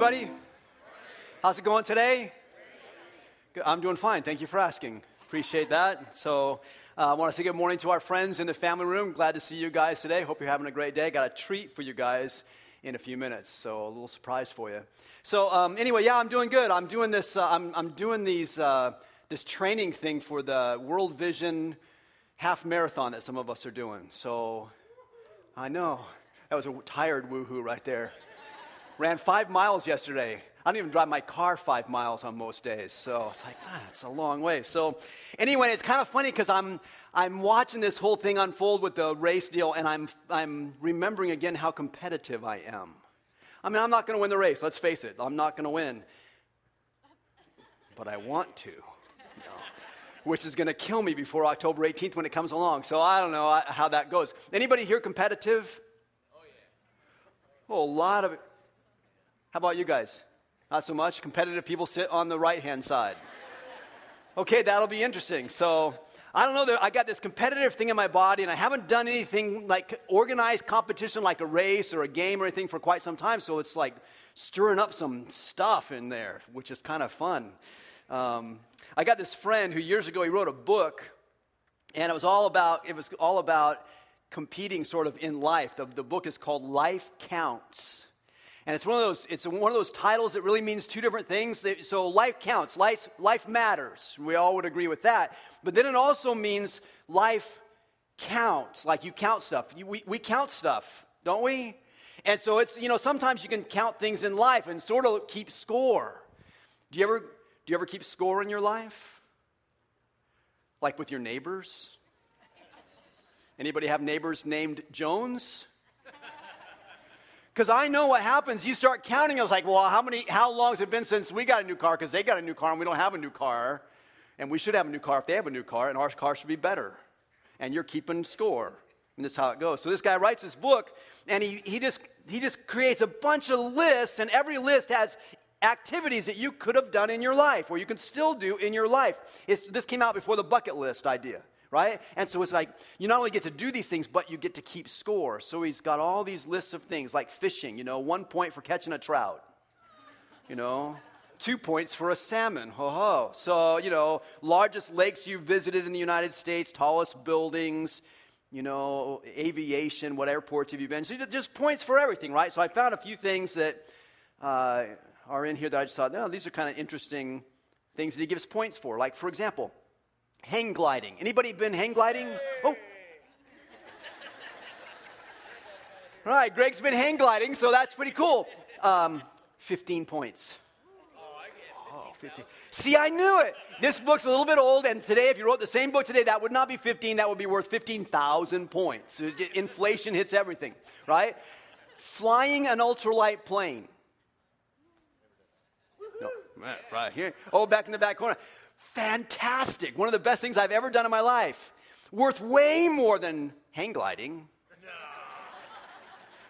Everybody. How's it going today? I'm doing fine. Thank you for asking. Appreciate that. So, uh, I want to say good morning to our friends in the family room. Glad to see you guys today. Hope you're having a great day. Got a treat for you guys in a few minutes. So, a little surprise for you. So, um, anyway, yeah, I'm doing good. I'm doing this. Uh, I'm, I'm doing these uh, this training thing for the World Vision half marathon that some of us are doing. So, I know that was a tired woohoo right there. Ran five miles yesterday. I don't even drive my car five miles on most days. So it's like, ah, it's a long way. So anyway, it's kind of funny because I'm, I'm watching this whole thing unfold with the race deal and I'm, I'm remembering again how competitive I am. I mean, I'm not going to win the race. Let's face it. I'm not going to win. But I want to. which is going to kill me before October 18th when it comes along. So I don't know how that goes. Anybody here competitive? Oh, yeah. Oh, a lot of how about you guys? Not so much. Competitive people sit on the right hand side. Okay, that'll be interesting. So, I don't know. I got this competitive thing in my body, and I haven't done anything like organized competition, like a race or a game or anything, for quite some time. So it's like stirring up some stuff in there, which is kind of fun. Um, I got this friend who years ago he wrote a book, and it was all about it was all about competing, sort of in life. The, the book is called Life Counts. And it's one of those, it's one of those titles that really means two different things. So life counts, life, life matters. We all would agree with that. But then it also means life counts, like you count stuff. We, we count stuff, don't we? And so it's, you know, sometimes you can count things in life and sort of keep score. Do you ever, do you ever keep score in your life? Like with your neighbors? Anybody have neighbors named Jones? Because I know what happens. You start counting. I was like, well, how many, how long has it been since we got a new car? Because they got a new car and we don't have a new car. And we should have a new car if they have a new car, and our car should be better. And you're keeping score. And that's how it goes. So this guy writes this book, and he, he, just, he just creates a bunch of lists, and every list has activities that you could have done in your life, or you can still do in your life. It's, this came out before the bucket list idea right? And so it's like you not only get to do these things, but you get to keep score. So he's got all these lists of things like fishing, you know, one point for catching a trout, you know, two points for a salmon. Ho ho. So, you know, largest lakes you've visited in the United States, tallest buildings, you know, aviation, what airports have you been? So just points for everything, right? So I found a few things that uh, are in here that I just thought, no, these are kind of interesting things that he gives points for. Like, for example, Hang gliding. Anybody been hang gliding? Oh. All right, Greg's been hang gliding, so that's pretty cool. Um, 15 points. Oh, 15. See, I knew it. This book's a little bit old, and today, if you wrote the same book today, that would not be 15, that would be worth 15,000 points. Inflation hits everything, right? Flying an ultralight plane. Right here. Oh, back in the back corner fantastic. One of the best things I've ever done in my life. Worth way more than hang gliding. No.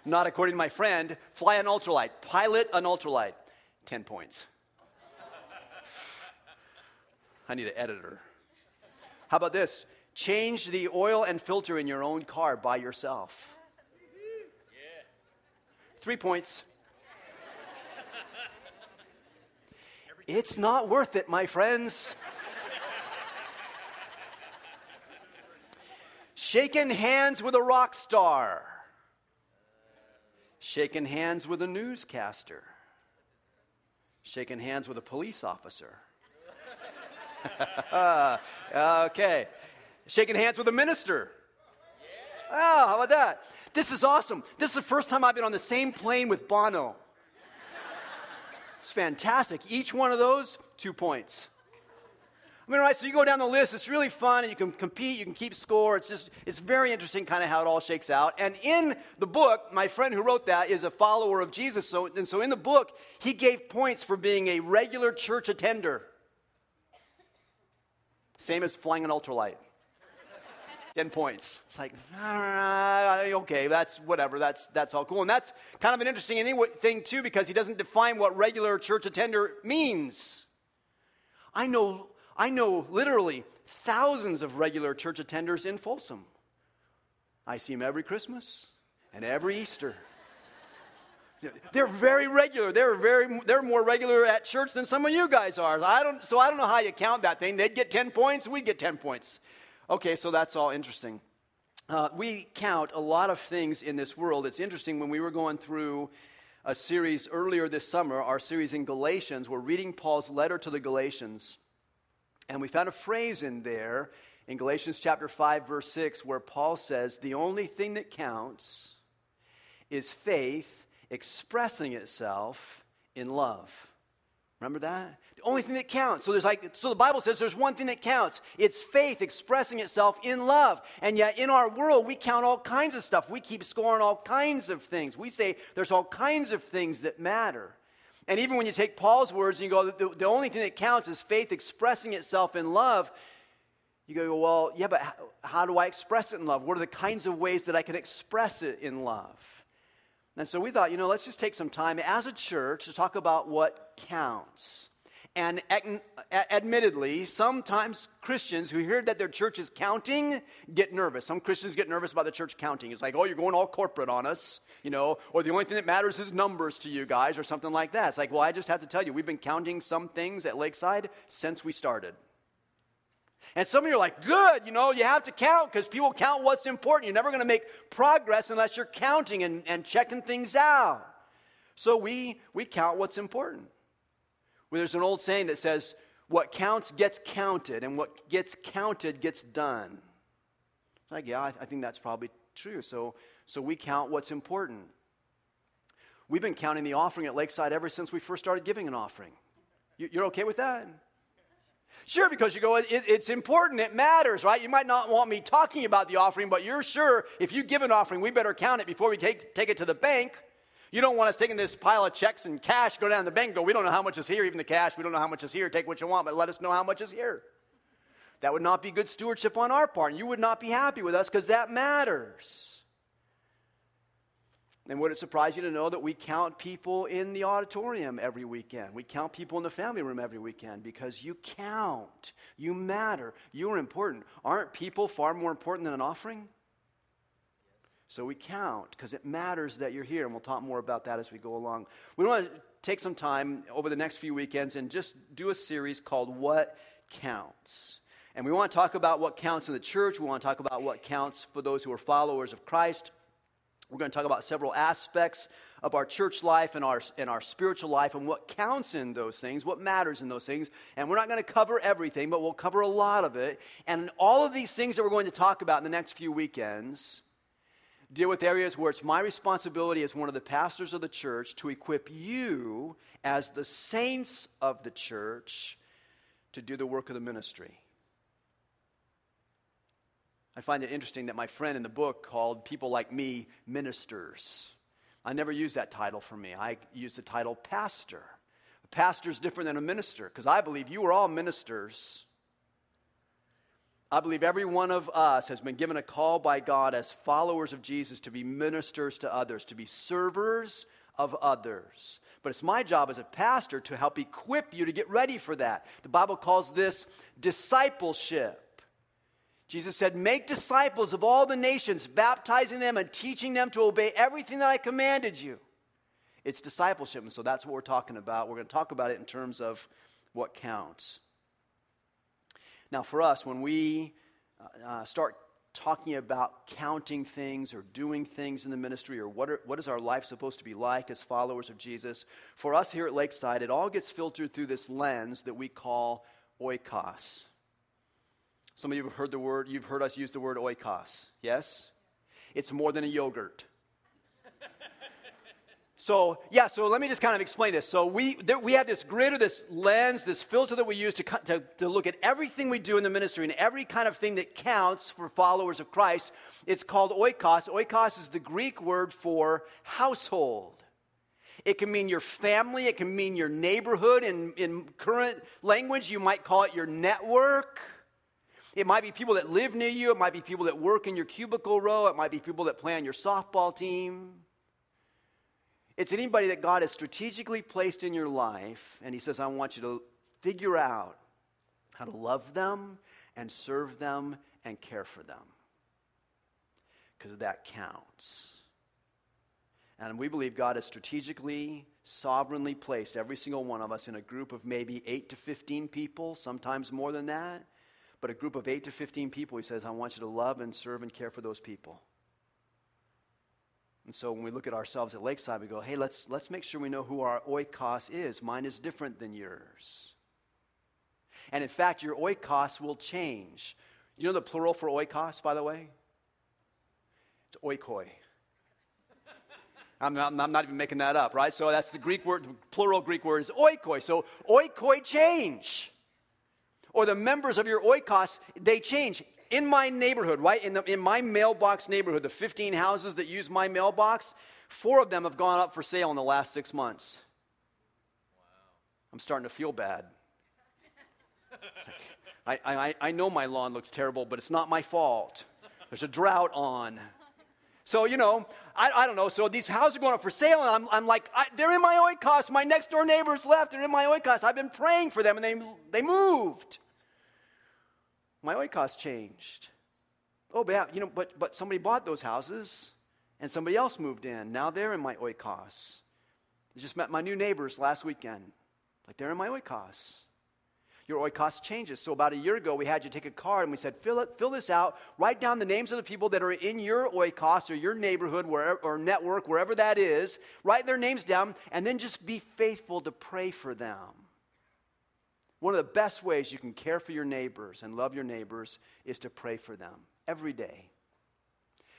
Not according to my friend. Fly an ultralight. Pilot an ultralight. 10 points. I need an editor. How about this? Change the oil and filter in your own car by yourself. Three points. It's not worth it, my friends. Shaking hands with a rock star. Shaking hands with a newscaster. Shaking hands with a police officer. okay. Shaking hands with a minister. Oh, how about that? This is awesome. This is the first time I've been on the same plane with Bono. It's fantastic. Each one of those, two points. I mean, right, so you go down the list, it's really fun, and you can compete, you can keep score. It's just, it's very interesting kind of how it all shakes out. And in the book, my friend who wrote that is a follower of Jesus. So, and so in the book, he gave points for being a regular church attender. Same as flying an ultralight. 10 points. It's like, ah, okay, that's whatever. That's, that's all cool. And that's kind of an interesting thing, too, because he doesn't define what regular church attender means. I know, I know literally thousands of regular church attenders in Folsom. I see them every Christmas and every Easter. They're very regular. They're very they're more regular at church than some of you guys are. I don't so I don't know how you count that thing. They'd get 10 points, we'd get 10 points. Okay, so that's all interesting. Uh, we count a lot of things in this world. It's interesting when we were going through a series earlier this summer, our series in Galatians, we're reading Paul's letter to the Galatians. And we found a phrase in there in Galatians chapter 5 verse 6 where Paul says the only thing that counts is faith expressing itself in love. Remember that? The only thing that counts. So there's like so the Bible says there's one thing that counts. It's faith expressing itself in love. And yet in our world we count all kinds of stuff. We keep scoring all kinds of things. We say there's all kinds of things that matter. And even when you take Paul's words and you go the, the only thing that counts is faith expressing itself in love, you go, well, yeah, but how, how do I express it in love? What are the kinds of ways that I can express it in love? And so we thought, you know, let's just take some time as a church to talk about what counts. And admittedly, sometimes Christians who hear that their church is counting get nervous. Some Christians get nervous about the church counting. It's like, oh, you're going all corporate on us, you know, or the only thing that matters is numbers to you guys, or something like that. It's like, well, I just have to tell you, we've been counting some things at Lakeside since we started. And some of you are like, good, you know, you have to count because people count what's important. You're never going to make progress unless you're counting and, and checking things out. So we, we count what's important. Well, there's an old saying that says, what counts gets counted, and what gets counted gets done. Like, yeah, I, I think that's probably true. So, so we count what's important. We've been counting the offering at Lakeside ever since we first started giving an offering. You, you're okay with that? Sure, because you go, it, it's important, it matters, right? You might not want me talking about the offering, but you're sure if you give an offering, we better count it before we take, take it to the bank. You don't want us taking this pile of checks and cash, go down to the bank, go, we don't know how much is here, even the cash, we don't know how much is here, take what you want, but let us know how much is here. That would not be good stewardship on our part, and you would not be happy with us because that matters. And would it surprise you to know that we count people in the auditorium every weekend? We count people in the family room every weekend because you count. You matter. You are important. Aren't people far more important than an offering? So we count because it matters that you're here, and we'll talk more about that as we go along. We want to take some time over the next few weekends and just do a series called What Counts. And we want to talk about what counts in the church. We want to talk about what counts for those who are followers of Christ. We're going to talk about several aspects of our church life and our, and our spiritual life and what counts in those things, what matters in those things. And we're not going to cover everything, but we'll cover a lot of it. And all of these things that we're going to talk about in the next few weekends deal with areas where it's my responsibility as one of the pastors of the church to equip you as the saints of the church to do the work of the ministry. I find it interesting that my friend in the book called people like me ministers. I never use that title for me. I use the title pastor. A pastor is different than a minister because I believe you are all ministers. I believe every one of us has been given a call by God as followers of Jesus to be ministers to others, to be servers of others. But it's my job as a pastor to help equip you to get ready for that. The Bible calls this discipleship. Jesus said, Make disciples of all the nations, baptizing them and teaching them to obey everything that I commanded you. It's discipleship, and so that's what we're talking about. We're going to talk about it in terms of what counts. Now, for us, when we uh, uh start talking about counting things or doing things in the ministry or what, are, what is our life supposed to be like as followers of Jesus, for us here at Lakeside, it all gets filtered through this lens that we call oikos. Some of you have heard the word, you've heard us use the word oikos. Yes? It's more than a yogurt. So, yeah, so let me just kind of explain this. So, we, there, we have this grid or this lens, this filter that we use to, to, to look at everything we do in the ministry and every kind of thing that counts for followers of Christ. It's called oikos. Oikos is the Greek word for household. It can mean your family, it can mean your neighborhood. In, in current language, you might call it your network. It might be people that live near you. It might be people that work in your cubicle row. It might be people that play on your softball team. It's anybody that God has strategically placed in your life, and He says, I want you to figure out how to love them and serve them and care for them. Because that counts. And we believe God has strategically, sovereignly placed every single one of us in a group of maybe 8 to 15 people, sometimes more than that. But a group of 8 to 15 people, He says, I want you to love and serve and care for those people. And so when we look at ourselves at Lakeside, we go, hey, let's, let's make sure we know who our oikos is. Mine is different than yours. And in fact, your oikos will change. You know the plural for oikos, by the way? It's oikoi. I'm not, I'm not, even making that up, right? So that's the Greek word, the plural Greek word is oikoi. So oikoi change. Or the members of your oikos, they change in my neighborhood, right? In, the, in my mailbox neighborhood, the 15 houses that use my mailbox, four of them have gone up for sale in the last six months. Wow. I'm starting to feel bad. I, I, I know my lawn looks terrible, but it's not my fault. There's a drought on. So, you know, I, I don't know. So these houses are going up for sale, and I'm, I'm like, I, they're in my oikos. My next door neighbors left. They're in my oikos. I've been praying for them, and they, they moved my oikos changed. Oh, but yeah, you know, but, but somebody bought those houses and somebody else moved in. Now they're in my oikos. I just met my new neighbors last weekend. Like they're in my oikos. Your oikos changes. So about a year ago, we had you take a card and we said, fill, it, fill this out, write down the names of the people that are in your oikos or your neighborhood wherever, or network, wherever that is. Write their names down and then just be faithful to pray for them. One of the best ways you can care for your neighbors and love your neighbors is to pray for them every day.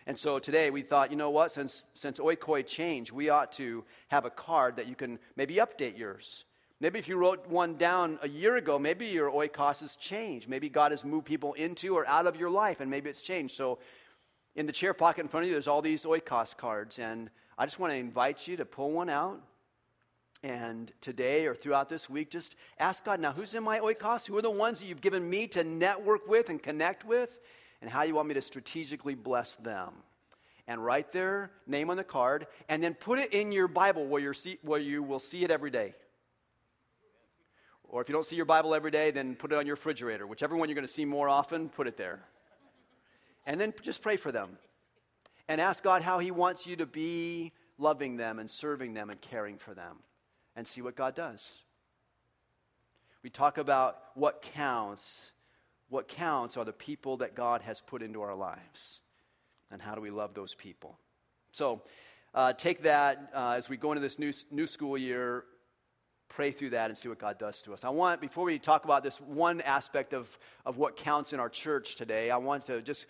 And so today we thought, you know what, since, since Oikoi changed, we ought to have a card that you can maybe update yours. Maybe if you wrote one down a year ago, maybe your oikos has changed. Maybe God has moved people into or out of your life, and maybe it's changed. So in the chair pocket in front of you, there's all these oikos cards. And I just want to invite you to pull one out and today or throughout this week, just ask God now, who's in my oikos? Who are the ones that you've given me to network with and connect with? And how you want me to strategically bless them? And write their name on the card and then put it in your Bible where, you see, where you will see it every day. Or if you don't see your Bible every day, then put it on your refrigerator. Whichever one you're going to see more often, put it there. And then just pray for them. And ask God how He wants you to be loving them and serving them and caring for them and see what God does. We talk about what counts. What counts are the people that God has put into our lives. And how do we love those people? So uh, take that uh, as we go into this new, new school year, pray through that and see what God does to us. I want, before we talk about this one aspect of, of what counts in our church today, I want to just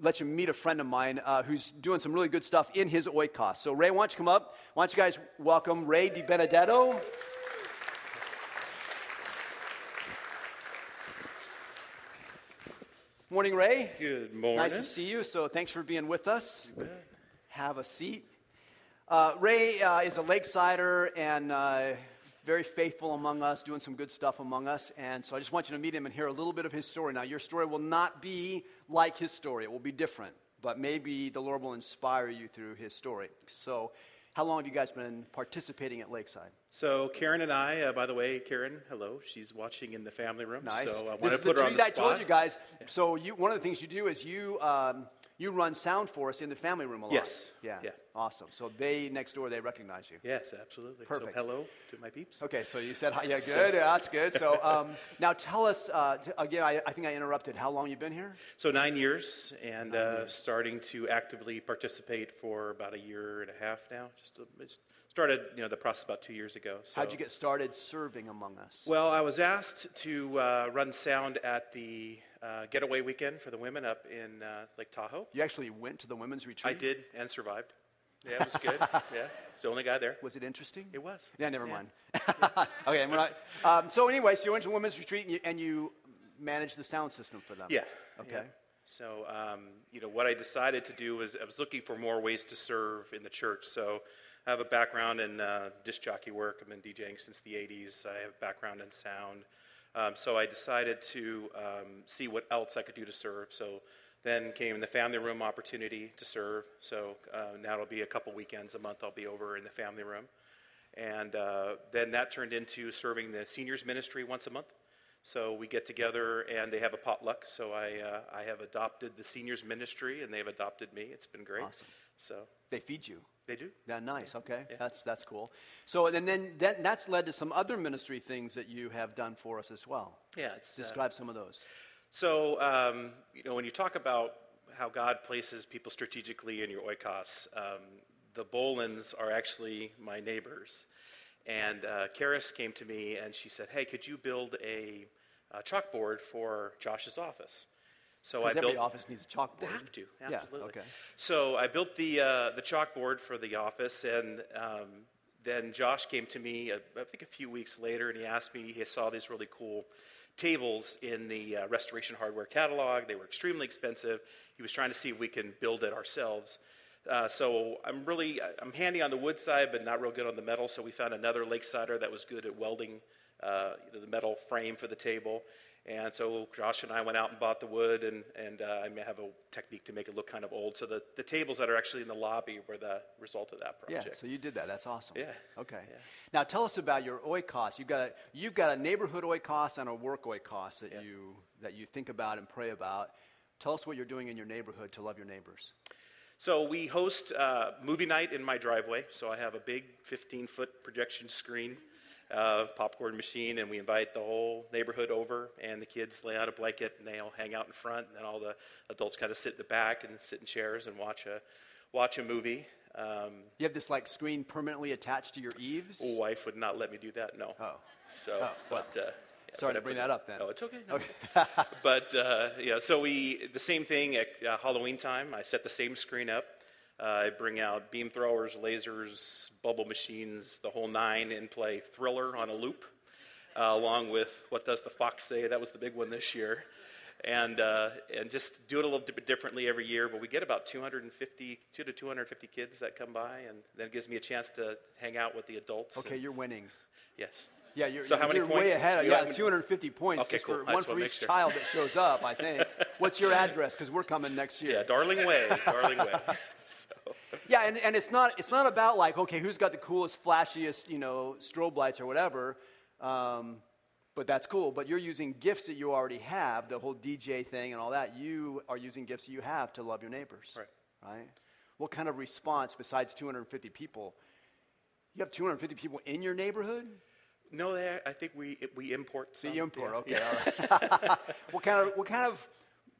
let you meet a friend of mine uh, who's doing some really good stuff in his oikos. So, Ray, why don't you come up? Why don't you guys welcome Ray Di Benedetto? Morning, Ray. Good morning. Nice to see you. So, thanks for being with us. Have a seat. Uh, Ray uh, is a lakesider and uh, very faithful among us, doing some good stuff among us. And so I just want you to meet him and hear a little bit of his story. Now, your story will not be like his story, it will be different, but maybe the Lord will inspire you through his story. So, how long have you guys been participating at Lakeside? So Karen and I, uh, by the way, Karen, hello. She's watching in the family room. Nice. So I want to put the her on the I spot. told you guys. So you, one of the things you do is you um, you run sound for us in the family room a lot. Yes. Yeah. Yeah. Awesome. So they next door they recognize you. Yes, absolutely. Perfect. So hello to my peeps. Okay, so you said hi. Yeah, good. Yeah, that's good. So um, now tell us uh, t- again. I, I think I interrupted. How long you been here? So nine years, and Nine uh, years. starting to actively participate for about a year and a half now. Just, uh, just started, you know, the process about two years ago. So. How'd you get started serving among us? Well, I was asked to uh, run sound at the uh, getaway weekend for the women up in uh, Lake Tahoe. you actually went to the women's retreat. I did and survived. Yeah, it was good. yeah, it's the only guy there. Was it interesting? It was. Yeah, never Yeah. mind. okay, we're not. Um, so anyway, so you went to the women's retreat and you, and you managed the sound system for them. Yeah. Okay. yeah. So, um, you know, what I decided to do was I was looking for more ways to serve in the church. So, I have a background in uh, disc jockey work. I've been DJing since the 80s. I have a background in sound. Um, so, I decided to um, see what else I could do to serve. So, then came the family room opportunity to serve. So, uh, now it'll be a couple weekends a month I'll be over in the family room. And uh, then that turned into serving the seniors ministry once a month. So we get together and they have a potluck. So I, uh, I have adopted the seniors ministry and they've adopted me. It's been great. Awesome. So They feed you. They do. Yeah, nice. Okay, that's that's cool. So and then that, that's led to some other ministry things that you have done for us as well. Yeah. It's, uh, Describe some of those. So, um, you know, when you talk about how God places people strategically in your oikos, um, the Bolins are actually my neighbors. And uh, Karis came to me and she said, "Hey, could you build a, a chalkboard for Josh's office?" So I Because every built. office needs a chalkboard. Have to, Yeah, absolutely. okay. So I built the uh, the chalkboard for the office, and um, then Josh came to me, uh, I think a few weeks later, and he asked me. He saw these really cool tables in the uh, Restoration Hardware catalog. They were extremely expensive. He was trying to see if we can build it ourselves. Uh, so I'm really I'm handy on the wood side, but not real good on the metal. So we found another Lakesider that was good at welding uh, you know, the metal frame for the table. And so Josh and I went out and bought the wood, and, and uh, I may have a technique to make it look kind of old. So the, the tables that are actually in the lobby were the result of that project. Yeah, so you did that. That's awesome. Yeah. Okay. Yeah. Now tell us about your oikos. You've got a, you've got a neighborhood oikos and a work oikos that Yeah. you that you think about and pray about. Tell us what you're doing in your neighborhood to love your neighbors. So we host uh, movie night in my driveway. So I have a big 15 foot projection screen, uh, popcorn machine, and we invite the whole neighborhood over. And the kids lay out a blanket and they all hang out in front. And then all the adults kind of sit in the back and sit in chairs and watch a watch a movie. Um, You have this like screen permanently attached to your eaves. wife would not let me do that. No. Oh. So, Oh, but uh, Sorry to bring that up then. Oh, it's okay. No. but uh, yeah, so we the same thing at uh, Halloween time. I set the same screen up. Uh, I bring out beam throwers, lasers, bubble machines, the whole nine, and play Thriller on a loop, uh, along with What Does the Fox Say? That was the big one this year. And, uh, and just do it a little bit differently every year. But we get about 250, two to 250 kids that come by, and then it gives me a chance to hang out with the adults. Okay, you're winning. yes. Yeah, you're, So how many you're way ahead. You Yeah, 250 points. Okay, just cool. For, one for each sure. child that shows up, I think. What's your address? Because we're coming next year. Yeah, Darling Way, Darling Way. So, Yeah, and, and it's not it's not about like okay, who's got the coolest, flashiest, you know, strobe lights or whatever. Um, but that's cool. But you're using gifts that you already have, the whole DJ thing and all that. You are using gifts that you have to love your neighbors. Right. Right. What kind of response besides 250 people? You have 250 people in your neighborhood. no, they, I think we we import. So some, you import, yeah. okay. Yeah. All right. what kind of what kind of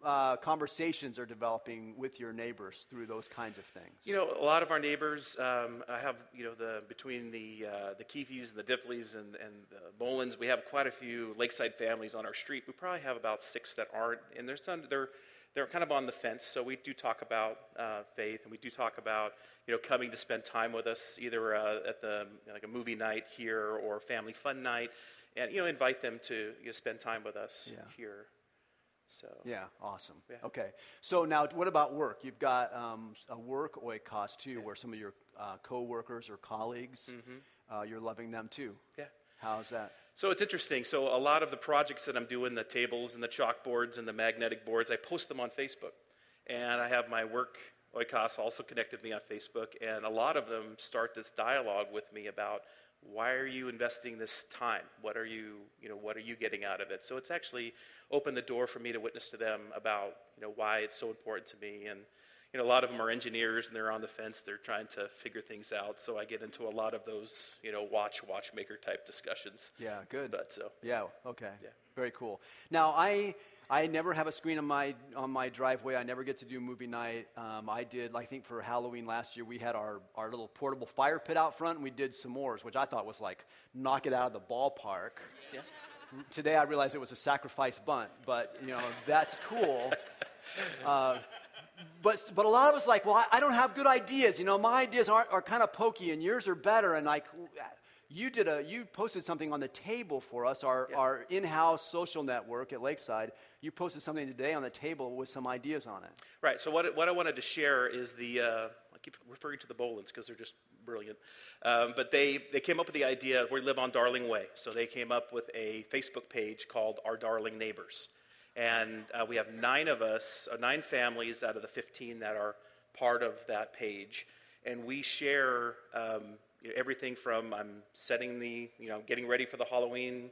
uh, conversations are developing with your neighbors through those kinds of things? You know, a lot of our neighbors, um, I have, you know, the between the uh, the Keefes and the Diffleys and, and the Bolins, we have quite a few lakeside families on our street. We probably have about six that aren't, and there's some they're they're kind of on the fence. So we do talk about uh, faith, and we do talk about you know coming to spend time with us, either uh, at the like a movie night here or family fun night, and you know invite them to you know, spend time with us Yeah. here. So Yeah, awesome. Yeah. Okay, so now what about work? You've got um, a work oikos too, where some of your uh, co-workers or colleagues, uh, you're loving them too. Mm-hmm. yeah. How's that? So it's interesting. So a lot of the projects that I'm doing, the tables and the chalkboards and the magnetic boards, I post them on Facebook. And I have my work oikos also connected me on Facebook. And a lot of them start this dialogue with me about why are you investing this time? What are you, you know, what are you getting out of it? So it's actually opened the door for me to witness to them about, you know, why it's so important to me. And you know, a lot of them are engineers and they're on the fence. They're trying to figure things out. So I get into a lot of those, you know, watch watchmaker type discussions. Yeah, good. But so Yeah. Okay. Yeah. Very cool. Now I I never have a screen on my on my driveway. I never get to do movie night. Um, I did. I think for Halloween last year we had our our little portable fire pit out front, and we did s'mores, which I thought was like knock it out of the ballpark. yeah. Today I realized it was a sacrifice bunt, but you know that's cool. Uh, but but a lot of us like, well, I, I don't have good ideas. You know, my ideas are are kind of pokey, and yours are better. And like, you did a you posted something on the table for us, our Yeah. our in-house social network at Lakeside. You posted something today on the table with some ideas on it. Right. So what, what I wanted to share is the uh, I keep referring to the Bolins because they're just brilliant. Um, but they they came up with the idea. We live on Darling Way, so they came up with a Facebook page called Our Darling Neighbors, and uh, we have nine of us, uh, nine families out of the fifteen that are part of that page, and we share. Um, you know, everything from I'm setting the, you know, getting ready for the Halloween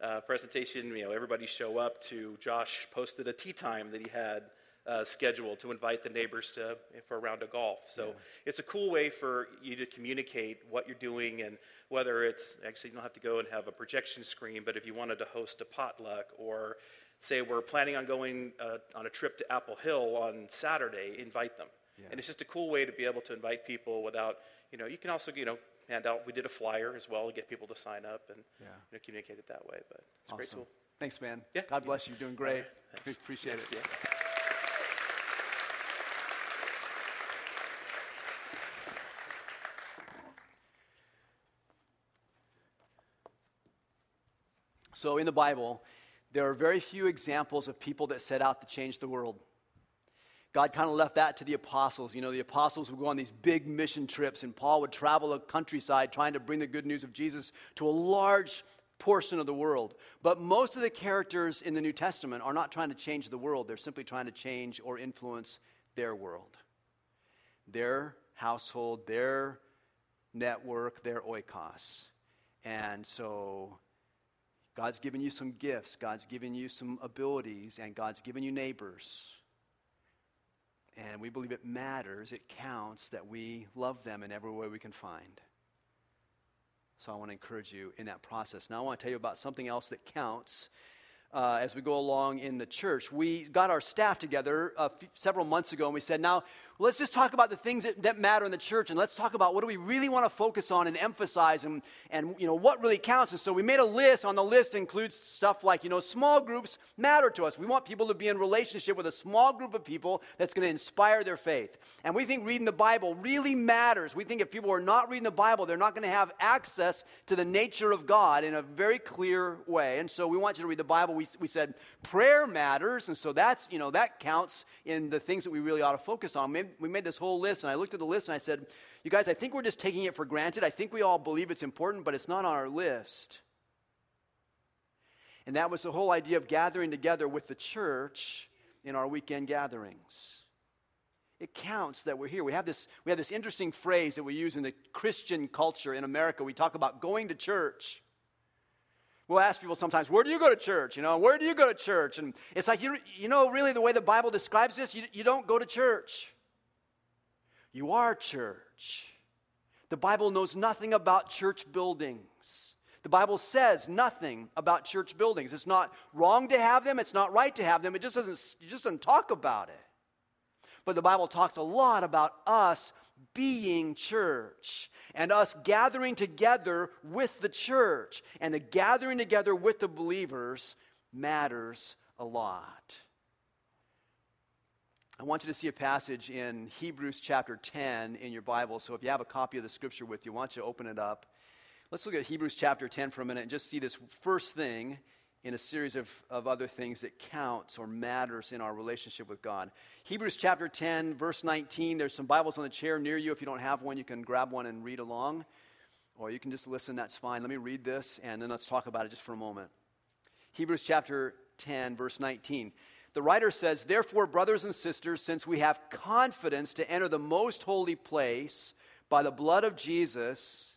uh, presentation. You know, everybody show up. To Josh posted a tea time that he had uh, schedule to invite the neighbors to for a round of golf. So yeah. it's a cool way for you to communicate what you're doing and whether it's actually you don't have to go and have a projection screen, but if you wanted to host a potluck or say we're planning on going uh, on a trip to Apple Hill on Saturday, invite them. Yeah. And it's just a cool way to be able to invite people without, you know, you can also, you know, hand out. We did a flyer as well to get people to sign up and yeah. you know, communicate it that way. But it's awesome. a great tool. Thanks, man. Yeah. God bless you. You're Doing great. Right. Appreciate it. Yeah. So, in the Bible, there are very few examples of people that set out to change the world. God kind of left that to the apostles. You know, the apostles would go on these big mission trips, and Paul would travel the countryside trying to bring the good news of Jesus to a large portion of the world. But most of the characters in the New Testament are not trying to change the world, they're simply trying to change or influence their world, their household, their network, their oikos. And so God's given you some gifts, God's given you some abilities, and God's given you neighbors and we believe it matters, it counts that we love them in every way we can find. So I want to encourage you in that process. Now I want to tell you about something else that counts uh, as we go along in the church. We got our staff together several months ago and we said, now let's just talk about the things that, that, matter in the church and let's talk about what do we really want to focus on and emphasize and, and you know what really counts. And so we made a list. On the list includes stuff like, you know, small groups matter to us. We want people to be in relationship with a small group of people that's going to inspire their faith. And we think reading the Bible really matters. We think if people are not reading the Bible, they're not going to have access to the nature of God in a very clear way. And so we want you to read the Bible. We, we said prayer matters. And so that's, you know, that counts in the things that we really ought to focus on. We made this whole list, and I looked at the list and I said, You guys, I think we're just taking it for granted. I think we all believe it's important, but it's not on our list. And that was the whole idea of gathering together with the church in our weekend gatherings. It counts that we're here. We have this, we have this interesting phrase that we use in the Christian culture in America. We talk about going to church. We'll ask people sometimes, where do you go to church? You know, where do you go to church? And it's like, you, you know, really the way the Bible describes this, you, you don't go to church. You are church. The Bible knows nothing about church buildings. The Bible says nothing about church buildings. It's not wrong to have them, it's not right to have them. It just doesn't, it just doesn't talk about it. But the Bible talks a lot about us being church and us gathering together with the church. And the gathering together with the believers matters a lot. I want you to see a passage in Hebrews chapter 10 in your Bible. So if you have a copy of the scripture with you, I want you to open it up. Let's look at Hebrews chapter 10 for a minute and just see this first thing in a series of, of other things that counts or matters in our relationship with God. Hebrews chapter 10, verse 19. There's some Bibles on the chair near you. If you don't have one, you can grab one and read along. Or you can just listen, that's fine. Let me read this and then let's talk about it just for a moment. Hebrews chapter 10, verse 19. The writer says, Therefore, brothers and sisters, since we have confidence to enter the most holy place by the blood of Jesus,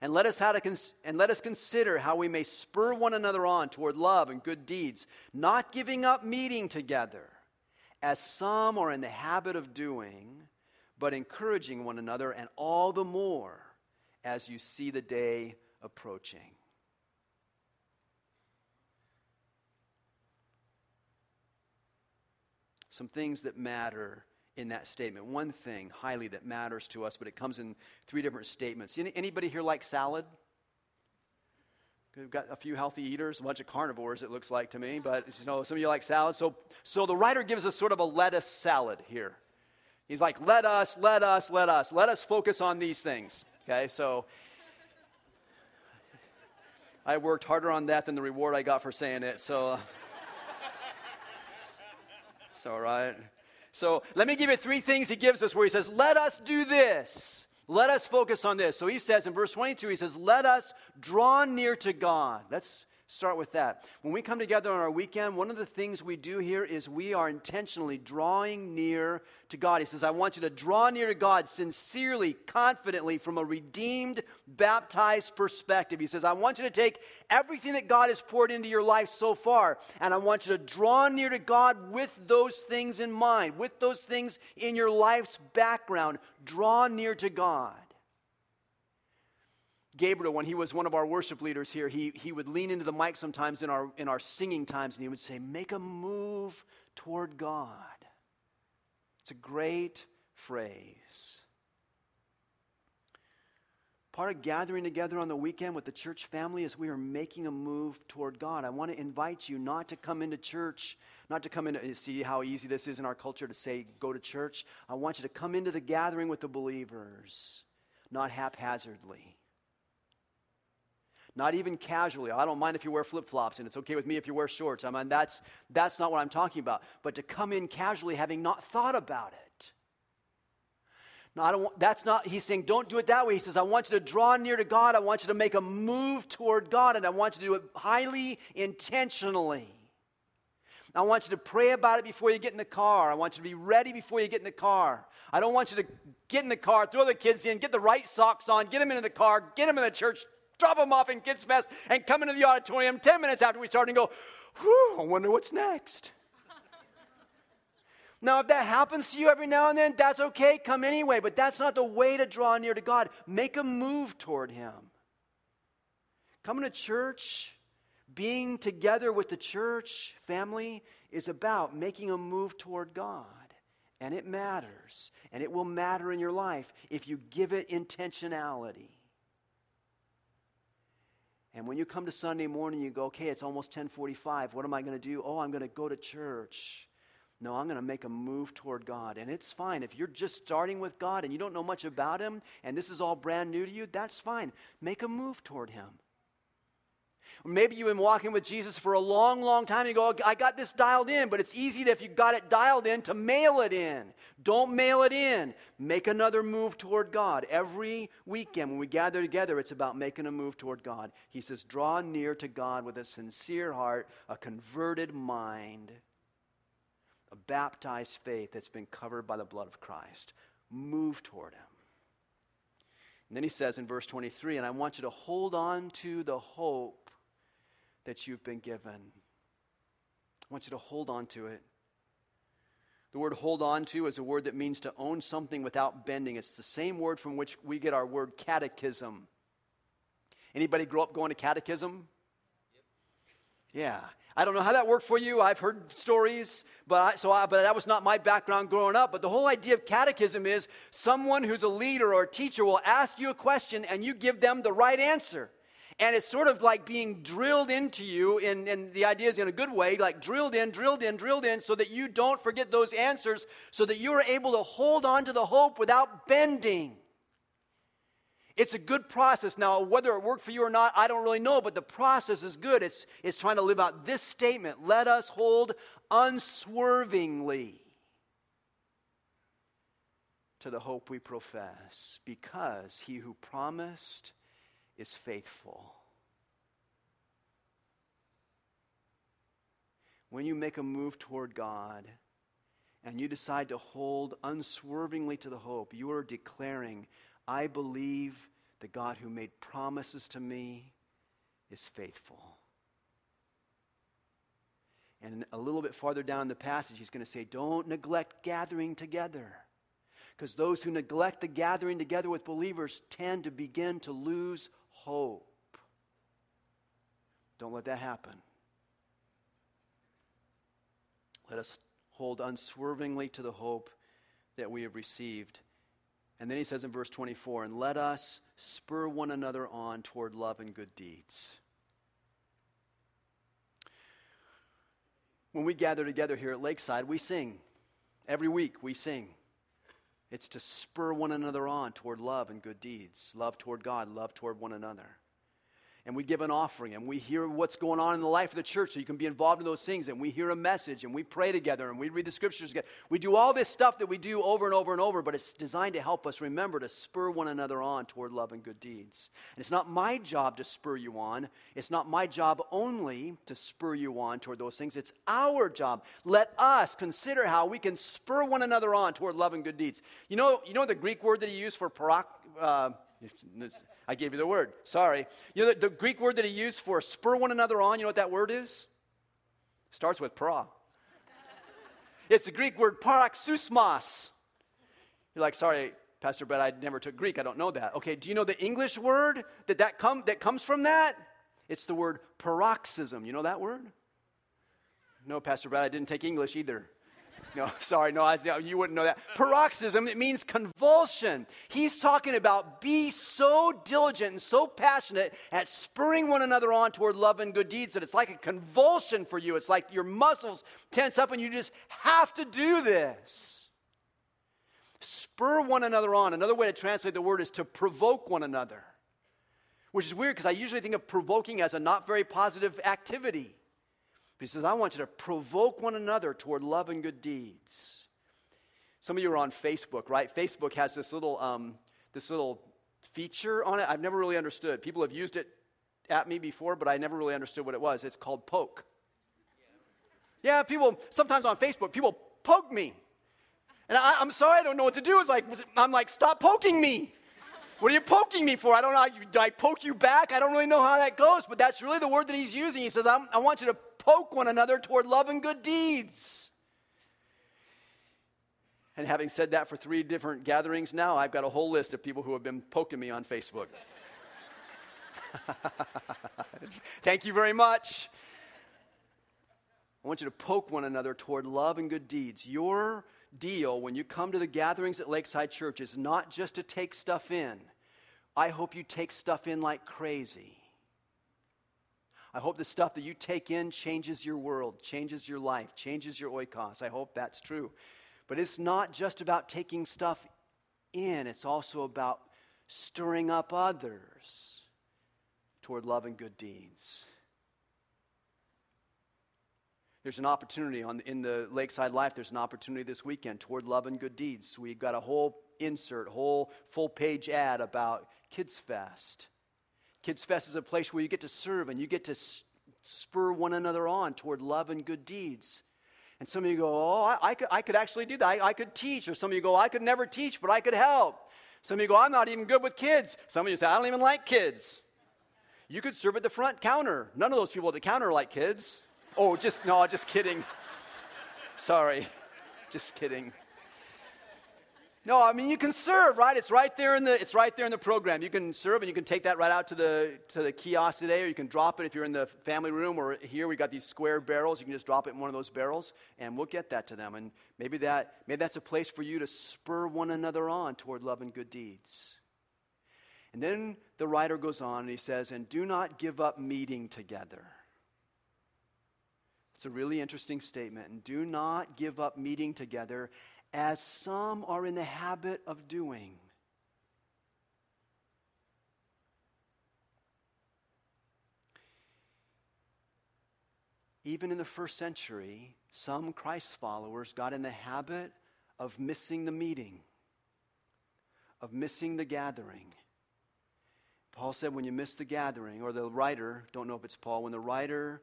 And let, us how to cons- and let us consider how we may spur one another on toward love and good deeds, not giving up meeting together, as some are in the habit of doing, but encouraging one another, and all the more as you see the day approaching. some things that matter in that statement. One thing highly that matters to us, but it comes in three different statements. Anybody here like salad? We've got a few healthy eaters, a bunch of carnivores, it looks like to me, but you know, some of you like salad. So, so the writer gives us sort of a lettuce salad here. He's like, let us, let us, let us, let us focus on these things. Okay, so I worked harder on that than the reward I got for saying it. So. Uh, So, right? So, let me give you three things he gives us where he says, Let us do this. Let us focus on this. So, he says in verse 22, he says, Let us draw near to God. Let's start with that. When we come together on our weekend, one of the things we do here is we are intentionally drawing near to God. He says, I want you to draw near to God sincerely, confidently, from a redeemed, baptized perspective. He says, I want you to take everything that God has poured into your life so far, and I want you to draw near to God with those things in mind, with those things in your life's background. Draw near to God. Gabriel, when he was one of our worship leaders here, he, he would lean into the mic sometimes in our, in our singing times and he would say, Make a move toward God. It's a great phrase. Part of gathering together on the weekend with the church family is we are making a move toward God. I want to invite you not to come into church, not to come into, see how easy this is in our culture to say, go to church. I want you to come into the gathering with the believers, not haphazardly. Not even casually. I don't mind if you wear flip flops, and it's okay with me if you wear shorts. I mean, that's, that's not what I'm talking about. But to come in casually having not thought about it. No, I don't want, that's not, he's saying, don't do it that way. He says, I want you to draw near to God. I want you to make a move toward God, and I want you to do it highly intentionally. I want you to pray about it before you get in the car. I want you to be ready before you get in the car. I don't want you to get in the car, throw the kids in, get the right socks on, get them into the car, get them in the church drop them off in Kids Fest, and come into the auditorium 10 minutes after we start and go, whew, I wonder what's next. now, if that happens to you every now and then, that's okay. Come anyway, but that's not the way to draw near to God. Make a move toward Him. Coming to church, being together with the church family is about making a move toward God. And it matters. And it will matter in your life if you give it intentionality. And when you come to Sunday morning, you go, okay, it's almost 1045. What am I going to do? Oh, I'm going to go to church. No, I'm going to make a move toward God. And it's fine. If you're just starting with God and you don't know much about Him and this is all brand new to you, that's fine. Make a move toward Him. Maybe you've been walking with Jesus for a long, long time. You go, oh, I got this dialed in, but it's easy if you got it dialed in to mail it in. Don't mail it in. Make another move toward God. Every weekend when we gather together, it's about making a move toward God. He says, draw near to God with a sincere heart, a converted mind, a baptized faith that's been covered by the blood of Christ. Move toward Him. And then he says in verse 23, and I want you to hold on to the hope that you've been given. I want you to hold on to it. The word hold on to is a word that means to own something without bending. It's the same word from which we get our word catechism. Anybody grow up going to catechism? Yeah. I don't know how that worked for you. I've heard stories, but I, so I, but that was not my background growing up. But the whole idea of catechism is someone who's a leader or a teacher will ask you a question and you give them the right answer. And it's sort of like being drilled into you, and, and the idea is in a good way, like drilled in, drilled in, drilled in, so that you don't forget those answers, so that you are able to hold on to the hope without bending. It's a good process. Now, whether it worked for you or not, I don't really know, but the process is good. It's, it's trying to live out this statement let us hold unswervingly to the hope we profess, because he who promised is faithful. When you make a move toward God and you decide to hold unswervingly to the hope, you are declaring, I believe the God who made promises to me is faithful. And a little bit farther down the passage, he's going to say, Don't neglect gathering together. Because those who neglect the gathering together with believers tend to begin to lose hope. Don't let that happen. Let us hold unswervingly to the hope that we have received. And then he says in verse 24, and let us spur one another on toward love and good deeds. When we gather together here at Lakeside, we sing. Every week we sing. It's to spur one another on toward love and good deeds, love toward God, love toward one another. And we give an offering and we hear what's going on in the life of the church so you can be involved in those things and we hear a message and we pray together and we read the scriptures together. We do all this stuff that we do over and over and over, but it's designed to help us remember to spur one another on toward love and good deeds. And it's not my job to spur you on. It's not my job only to spur you on toward those things. It's our job. Let us consider how we can spur one another on toward love and good deeds. You know, you know the Greek word that he used for parak, uh, I gave you the word. Sorry. You know the, the, Greek word that he used for spur one another on, you know what that word is? Starts with para. it's the Greek word paroxysmos. You're like, sorry, Pastor Brett, I never took Greek. I don't know that. Okay, do you know the English word that, that, come, that comes from that? It's the word paroxysm. You know that word? No, Pastor Brett, I didn't take English either. No, sorry, no, you wouldn't know that. Paroxysm, it means convulsion. He's talking about be so diligent and so passionate at spurring one another on toward love and good deeds that it's like a convulsion for you. It's like your muscles tense up and you just have to do this. Spur one another on. Another way to translate the word is to provoke one another, which is weird because I usually think of provoking as a not very positive activity. He says, I want you to provoke one another toward love and good deeds. Some of you are on Facebook, right? Facebook has this little, um, this little feature on it. I've never really understood. People have used it at me before, but I never really understood what it was. It's called poke. Yeah, people, sometimes on Facebook, people poke me. And I, am sorry, I don't know what to do. It's like, I'm like, stop poking me. What are you poking me for? I don't know. Do I poke you back? I don't really know how that goes, but that's really the word that he's using. He says, I want you to poke one another toward love and good deeds. And having said that for three different gatherings now, I've got a whole list of people who have been poking me on Facebook. Thank you very much. I want you to poke one another toward love and good deeds. Your deal when you come to the gatherings at Lakeside Church is not just to take stuff in. I hope you take stuff in like crazy. I hope the stuff that you take in changes your world, changes your life, changes your oikos. I hope that's true. But it's not just about taking stuff in, it's also about stirring up others toward love and good deeds. There's an opportunity on, in the Lakeside Life, there's an opportunity this weekend toward love and good deeds. We've got a whole insert, whole full page ad about Kids Fest. Kids Fest is a place where you get to serve and you get to spur one another on toward love and good deeds. And some of you go, Oh, I, I could, I could actually do that. I, I could teach. Or some of you go, I could never teach, but I could help. Some of you go, I'm not even good with kids. Some of you say, I don't even like kids. You could serve at the front counter. None of those people at the counter like kids. Oh, just, no, just kidding. Sorry. Just kidding. No, I mean you can serve, right? It's right there in the it's right there in the program. You can serve and you can take that right out to the to the kiosk today, or you can drop it if you're in the family room or here we got these square barrels. You can just drop it in one of those barrels and we'll get that to them. And maybe that maybe that's a place for you to spur one another on toward love and good deeds. And then the writer goes on and he says, and do not give up meeting together. It's a really interesting statement. And do not give up meeting together as some are in the habit of doing. Even in the first century, some Christ followers got in the habit of missing the meeting, of missing the gathering. Paul said, when you miss the gathering, or the writer, don't know if it's Paul, when the writer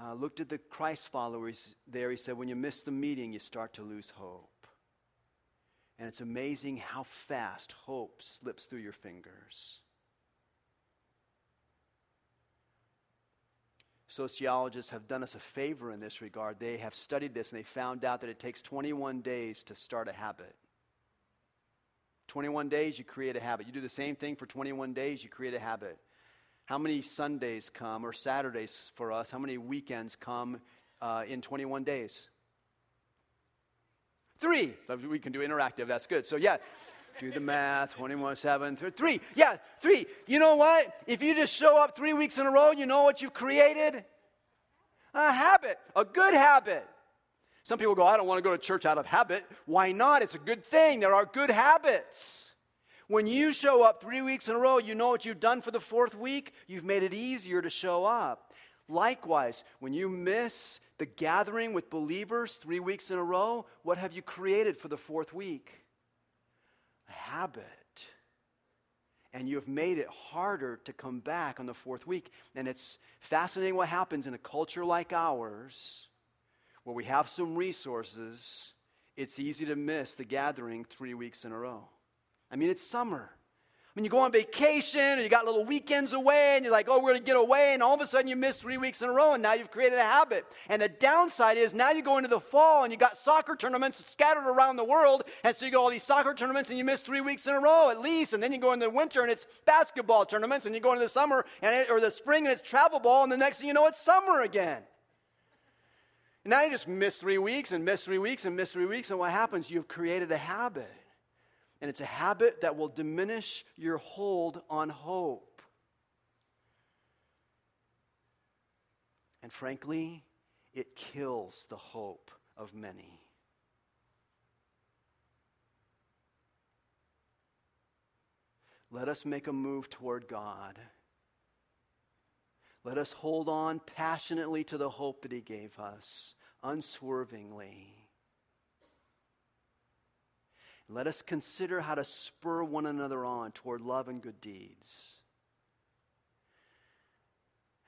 uh, looked at the Christ followers there, he said, when you miss the meeting, you start to lose hope. And it's amazing how fast hope slips through your fingers. Sociologists have done us a favor in this regard. They have studied this and they found out that it takes 21 days to start a habit. 21 days, you create a habit. You do the same thing for 21 days, you create a habit. How many Sundays come, or Saturdays for us? How many weekends come uh, in 21 days? Three. We can do interactive. That's good. So, yeah, do the math 21, 7, 3. Yeah, three. You know what? If you just show up three weeks in a row, you know what you've created? A habit, a good habit. Some people go, I don't want to go to church out of habit. Why not? It's a good thing. There are good habits. When you show up three weeks in a row, you know what you've done for the fourth week? You've made it easier to show up. Likewise, when you miss the gathering with believers three weeks in a row, what have you created for the fourth week? A habit. And you have made it harder to come back on the fourth week. And it's fascinating what happens in a culture like ours, where we have some resources, it's easy to miss the gathering three weeks in a row. I mean, it's summer. When you go on vacation or you got little weekends away and you're like, oh, we're going to get away, and all of a sudden you miss three weeks in a row and now you've created a habit. And the downside is now you go into the fall and you got soccer tournaments scattered around the world, and so you go all these soccer tournaments and you miss three weeks in a row at least, and then you go into the winter and it's basketball tournaments, and you go into the summer and it, or the spring and it's travel ball, and the next thing you know, it's summer again. And now you just miss three weeks and miss three weeks and miss three weeks, and what happens? You've created a habit and it's a habit that will diminish your hold on hope. And frankly, it kills the hope of many. Let us make a move toward God. Let us hold on passionately to the hope that He gave us, unswervingly. Let us consider how to spur one another on toward love and good deeds.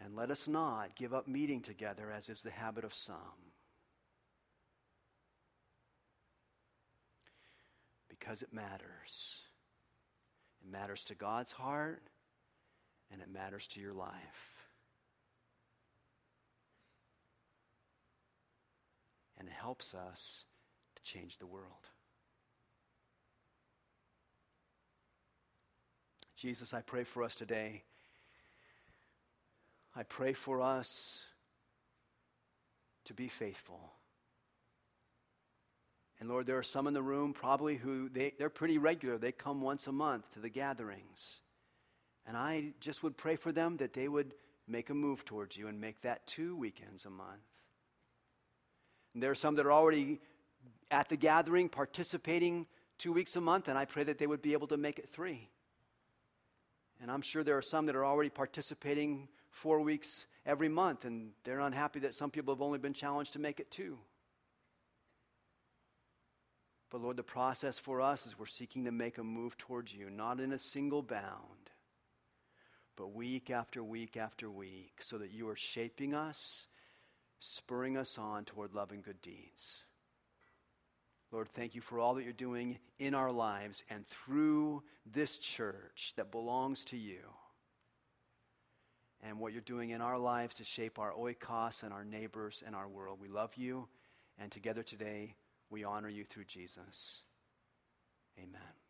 And let us not give up meeting together, as is the habit of some. Because it matters. It matters to God's heart, and it matters to your life. And it helps us to change the world. Jesus, I pray for us today. I pray for us to be faithful. And Lord, there are some in the room probably who they, they're pretty regular. They come once a month to the gatherings. And I just would pray for them that they would make a move towards you and make that two weekends a month. And there are some that are already at the gathering, participating two weeks a month, and I pray that they would be able to make it three. And I'm sure there are some that are already participating four weeks every month, and they're unhappy that some people have only been challenged to make it two. But Lord, the process for us is we're seeking to make a move towards you, not in a single bound, but week after week after week, so that you are shaping us, spurring us on toward love and good deeds. Lord, thank you for all that you're doing in our lives and through this church that belongs to you. And what you're doing in our lives to shape our oikos and our neighbors and our world. We love you, and together today we honor you through Jesus. Amen.